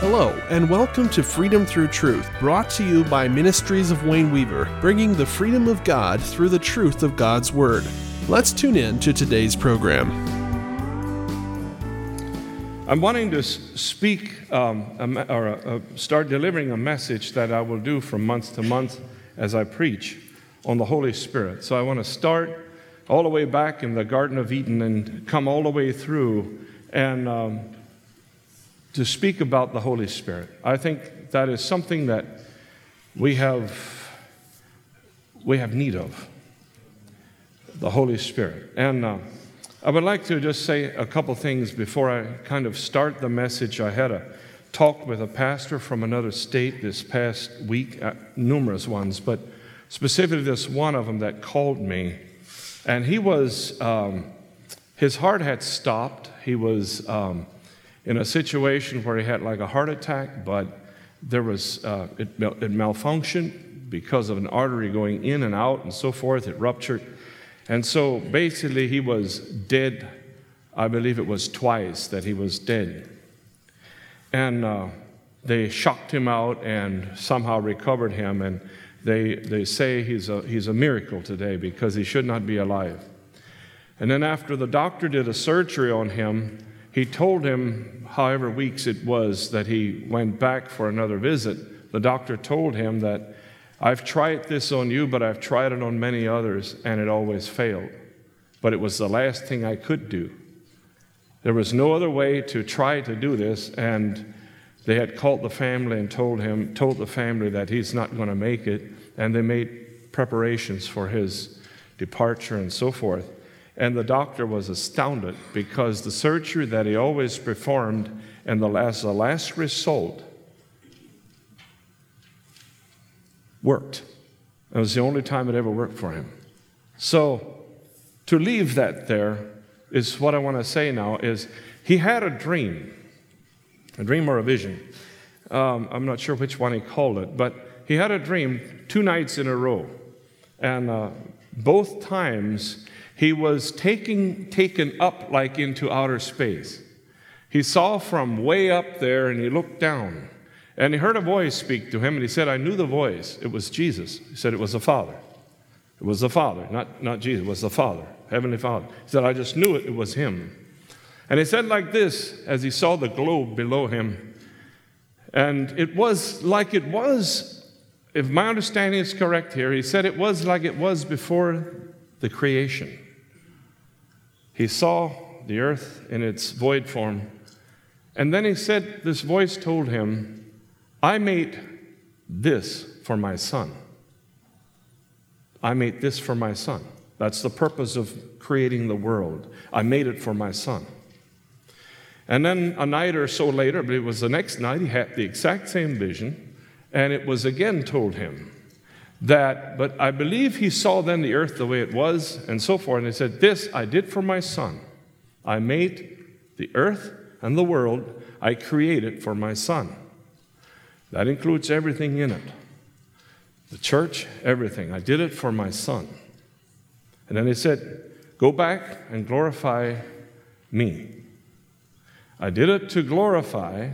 Hello, and welcome to Freedom Through Truth, brought to you by Ministries of Wayne Weaver, bringing the freedom of God through the truth of God's Word. Let's tune in to today's program. I'm wanting to speak um, or uh, start delivering a message that I will do from month to month as I preach on the Holy Spirit. So I want to start all the way back in the Garden of Eden and come all the way through and um, to speak about the Holy Spirit. I think that is something that we have, we have need of the Holy Spirit. And uh, I would like to just say a couple things before I kind of start the message. I had a talk with a pastor from another state this past week, uh, numerous ones, but specifically this one of them that called me. And he was, um, his heart had stopped. He was um, in a situation where he had like a heart attack, but there was, uh, it, it malfunctioned because of an artery going in and out and so forth. It ruptured. And so basically, he was dead. I believe it was twice that he was dead. And uh, they shocked him out and somehow recovered him. And they, they say he's a, he's a miracle today because he should not be alive. And then, after the doctor did a surgery on him, he told him, however weeks it was, that he went back for another visit. The doctor told him that I've tried this on you, but I've tried it on many others, and it always failed. But it was the last thing I could do. There was no other way to try to do this, and they had called the family and told him, told the family that he's not going to make it, and they made preparations for his departure and so forth. And the doctor was astounded because the surgery that he always performed and the last, the last result worked. It was the only time it ever worked for him. So to leave that there is what I want to say now is he had a dream, a dream or a vision. Um, I'm not sure which one he called it, but he had a dream two nights in a row. And uh, both times he was taking, taken up like into outer space. He saw from way up there and he looked down. And he heard a voice speak to him, and he said, I knew the voice. It was Jesus. He said, It was the Father. It was the Father, not, not Jesus, it was the Father, Heavenly Father. He said, I just knew it, it was him. And he said like this as he saw the globe below him. And it was like it was, if my understanding is correct here, he said it was like it was before the creation. He saw the earth in its void form. And then he said, This voice told him, I made this for my son. I made this for my son. That's the purpose of creating the world. I made it for my son. And then a night or so later, but it was the next night, he had the exact same vision, and it was again told him, that, but I believe he saw then the earth the way it was and so forth. And he said, This I did for my son. I made the earth and the world, I created for my son. That includes everything in it the church, everything. I did it for my son. And then he said, Go back and glorify me. I did it to glorify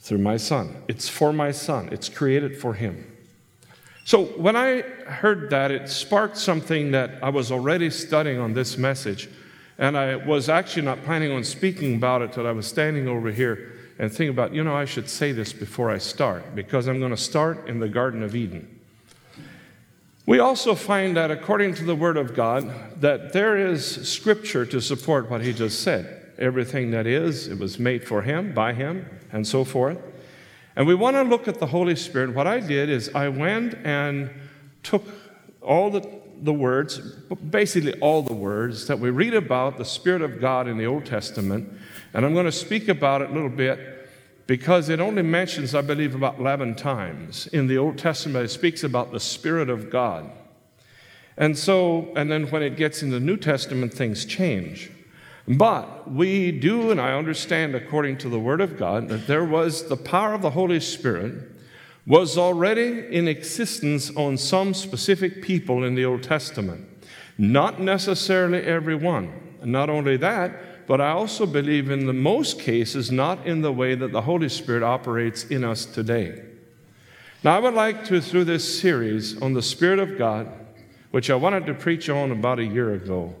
through my son. It's for my son, it's created for him. So when I heard that, it sparked something that I was already studying on this message. And I was actually not planning on speaking about it till I was standing over here and thinking about, you know, I should say this before I start, because I'm going to start in the Garden of Eden. We also find that according to the Word of God, that there is scripture to support what he just said. Everything that is, it was made for him, by him, and so forth. And we want to look at the Holy Spirit. What I did is I went and took all the, the words, basically all the words that we read about the Spirit of God in the Old Testament, and I'm going to speak about it a little bit because it only mentions, I believe, about 11 times. In the Old Testament, it speaks about the Spirit of God. And so, and then when it gets in the New Testament, things change. But we do, and I understand according to the Word of God, that there was the power of the Holy Spirit was already in existence on some specific people in the Old Testament. Not necessarily everyone. Not only that, but I also believe in the most cases not in the way that the Holy Spirit operates in us today. Now, I would like to, through this series on the Spirit of God, which I wanted to preach on about a year ago,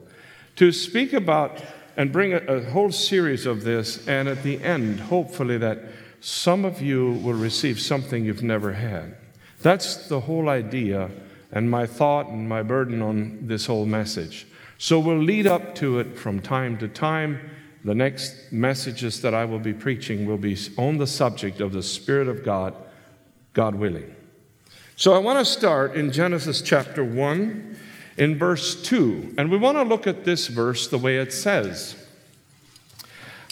to speak about and bring a, a whole series of this, and at the end, hopefully, that some of you will receive something you've never had. That's the whole idea and my thought and my burden on this whole message. So we'll lead up to it from time to time. The next messages that I will be preaching will be on the subject of the Spirit of God, God willing. So I want to start in Genesis chapter 1, in verse 2. And we want to look at this verse the way it says.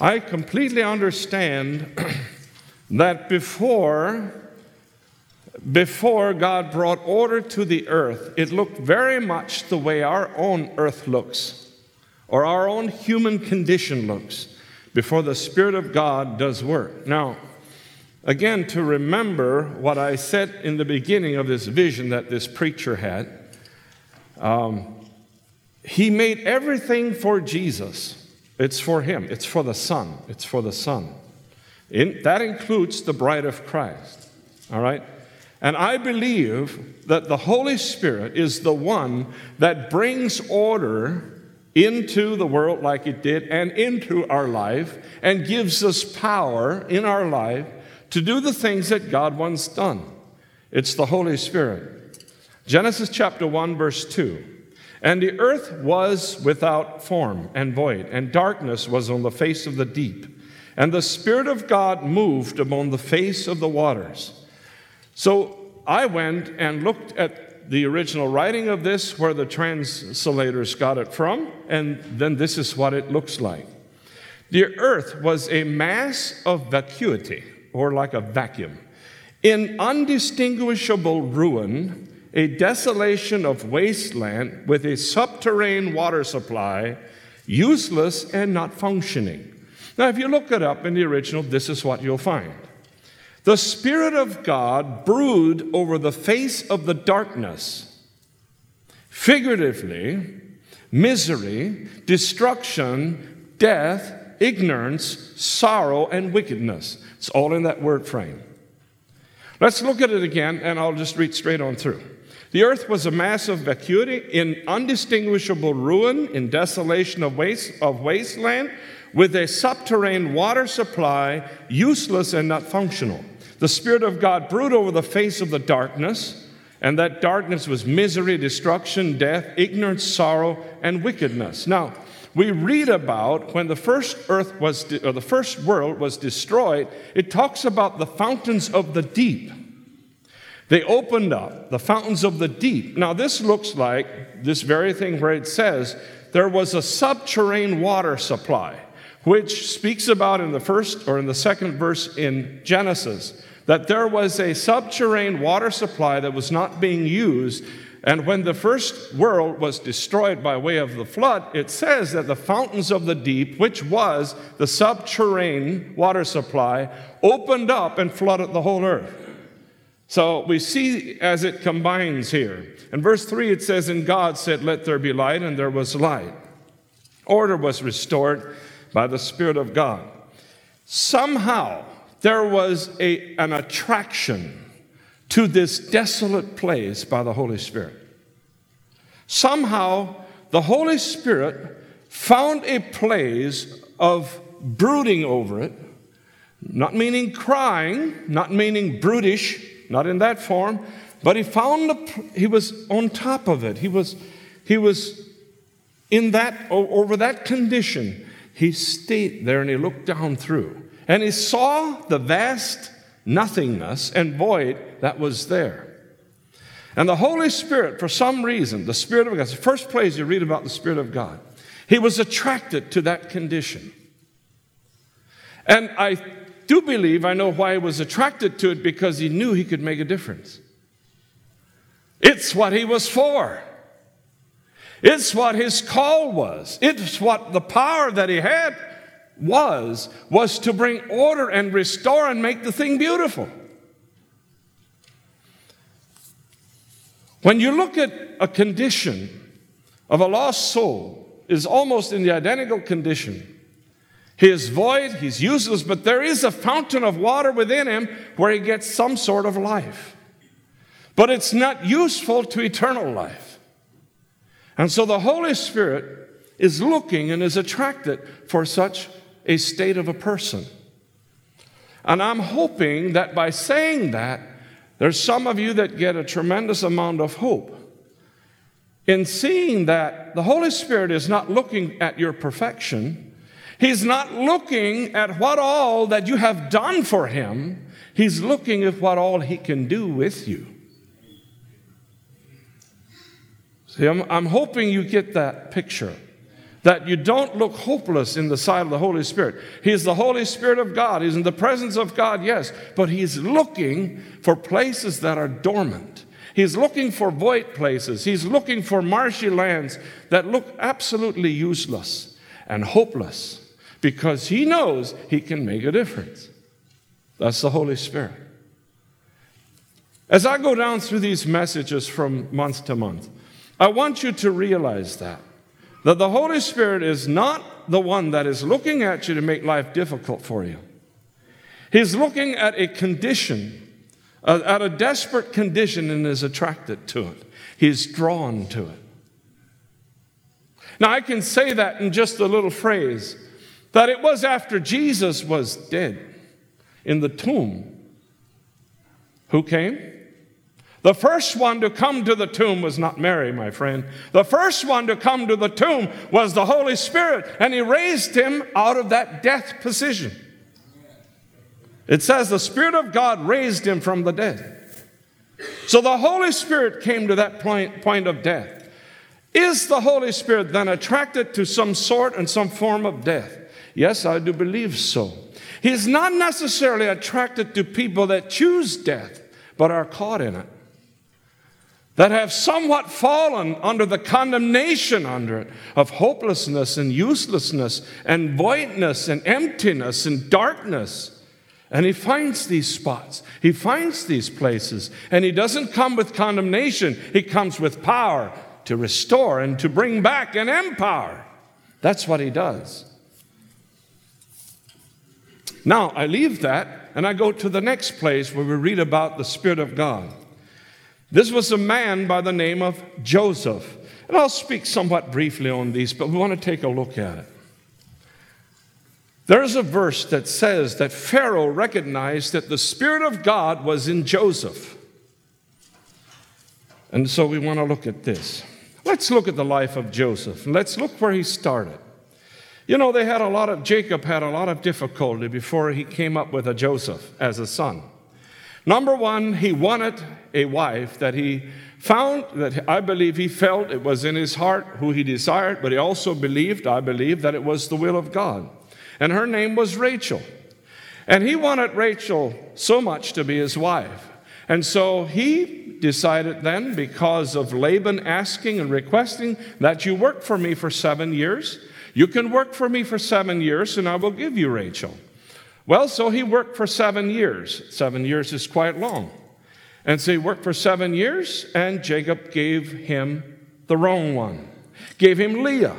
I completely understand that before before God brought order to the earth, it looked very much the way our own earth looks, or our own human condition looks, before the Spirit of God does work. Now, again, to remember what I said in the beginning of this vision that this preacher had, um, he made everything for Jesus. It's for him, it's for the Son, it's for the Son. In, that includes the bride of Christ. All right? And I believe that the Holy Spirit is the one that brings order into the world like it did and into our life and gives us power in our life to do the things that God wants done. It's the Holy Spirit. Genesis chapter 1, verse 2. And the earth was without form and void, and darkness was on the face of the deep. And the Spirit of God moved upon the face of the waters. So I went and looked at the original writing of this, where the translators got it from, and then this is what it looks like. The earth was a mass of vacuity, or like a vacuum, in undistinguishable ruin, a desolation of wasteland with a subterranean water supply, useless and not functioning. Now, if you look it up in the original, this is what you'll find. The Spirit of God brood over the face of the darkness. Figuratively, misery, destruction, death, ignorance, sorrow, and wickedness. It's all in that word frame. Let's look at it again, and I'll just read straight on through. The earth was a mass of vacuity in undistinguishable ruin, in desolation of, waste, of wasteland, with a subterranean water supply, useless and not functional. The Spirit of God brooded over the face of the darkness, and that darkness was misery, destruction, death, ignorance, sorrow, and wickedness. Now, we read about when the first earth was, or the first world was destroyed, it talks about the fountains of the deep. They opened up, the fountains of the deep. Now, this looks like this very thing where it says there was a subterranean water supply, which speaks about in the first or in the second verse in Genesis that there was a subterranean water supply that was not being used. And when the first world was destroyed by way of the flood, it says that the fountains of the deep, which was the subterranean water supply, opened up and flooded the whole earth. So we see as it combines here. In verse 3, it says, And God said, Let there be light, and there was light. Order was restored by the Spirit of God. Somehow, there was a, an attraction to this desolate place by the Holy Spirit. Somehow, the Holy Spirit found a place of brooding over it, not meaning crying, not meaning brutish, not in that form, but he found a, he was on top of it. He was, he was in that, over that condition. He stayed there and he looked down through. And he saw the vast nothingness and void that was there. And the Holy Spirit, for some reason, the Spirit of God, the first place you read about the Spirit of God, he was attracted to that condition. And I do believe I know why he was attracted to it because he knew he could make a difference. It's what he was for. It's what his call was. It's what the power that he had was, was to bring order and restore and make the thing beautiful. When you look at a condition of a lost soul, is almost in the identical condition He is void, he's useless, but there is a fountain of water within him where he gets some sort of life. But it's not useful to eternal life. And so the Holy Spirit is looking and is attracted for such a state of a person. And I'm hoping that by saying that, there's some of you that get a tremendous amount of hope in seeing that the Holy Spirit is not looking at your perfection He's not looking at what all that you have done for him, he's looking at what all he can do with you. See, I'm, I'm hoping you get that picture. That you don't look hopeless in the sight of the Holy Spirit. He's the Holy Spirit of God. He's in the presence of God, yes, but He's looking for places that are dormant. He's looking for void places. He's looking for marshy lands that look absolutely useless and hopeless because he knows he can make a difference. That's the Holy Spirit. As I go down through these messages from month to month, I want you to realize that. That the Holy Spirit is not the one that is looking at you to make life difficult for you. He's looking at a condition, at a desperate condition, and is attracted to it. He's drawn to it. Now, I can say that in just a little phrase that it was after Jesus was dead in the tomb. Who came? The first one to come to the tomb was not Mary, my friend. The first one to come to the tomb was the Holy Spirit, and He raised him out of that death position. It says the Spirit of God raised him from the dead. So the Holy Spirit came to that point, point of death. Is the Holy Spirit then attracted to some sort and some form of death? Yes, I do believe so. He's not necessarily attracted to people that choose death, but are caught in it. That have somewhat fallen under the condemnation under it of hopelessness and uselessness and voidness and emptiness and darkness. And he finds these spots, he finds these places, and he doesn't come with condemnation, he comes with power to restore and to bring back and empower. That's what he does. Now, I leave that and I go to the next place where we read about the Spirit of God. This was a man by the name of Joseph. And I'll speak somewhat briefly on these, but we want to take a look at it. There's a verse that says that Pharaoh recognized that the Spirit of God was in Joseph. And so we want to look at this. Let's look at the life of Joseph. Let's look where he started. You know, they had a lot of, Jacob had a lot of difficulty before he came up with a Joseph as a son. Number one, he wanted a wife that he found, that I believe he felt it was in his heart who he desired, but he also believed, I believe, that it was the will of God. And her name was Rachel. And he wanted Rachel so much to be his wife. And so he decided then, because of Laban asking and requesting that you work for me for seven years, you can work for me for seven years, and I will give you Rachel. Well, so he worked for seven years. Seven years is quite long. And so he worked for seven years, and Jacob gave him the wrong one, gave him Leah.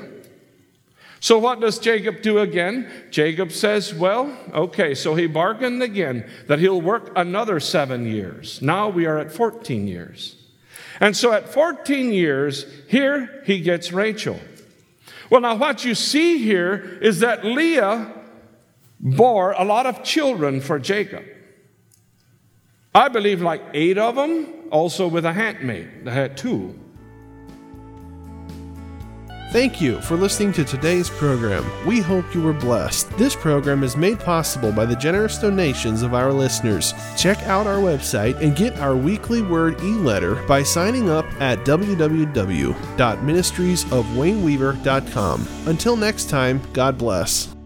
So what does Jacob do again? Jacob says, Well, okay, so he bargained again that he'll work another seven years. Now we are at 14 years. And so at 14 years, here he gets Rachel. Well, now what you see here is that Leah bore a lot of children for Jacob. I believe like eight of them, also with a handmaid. They had two. Thank you for listening to today's program. We hope you were blessed. This program is made possible by the generous donations of our listeners. Check out our website and get our weekly word e letter by signing up at www.ministriesofwayneweaver.com. Until next time, God bless.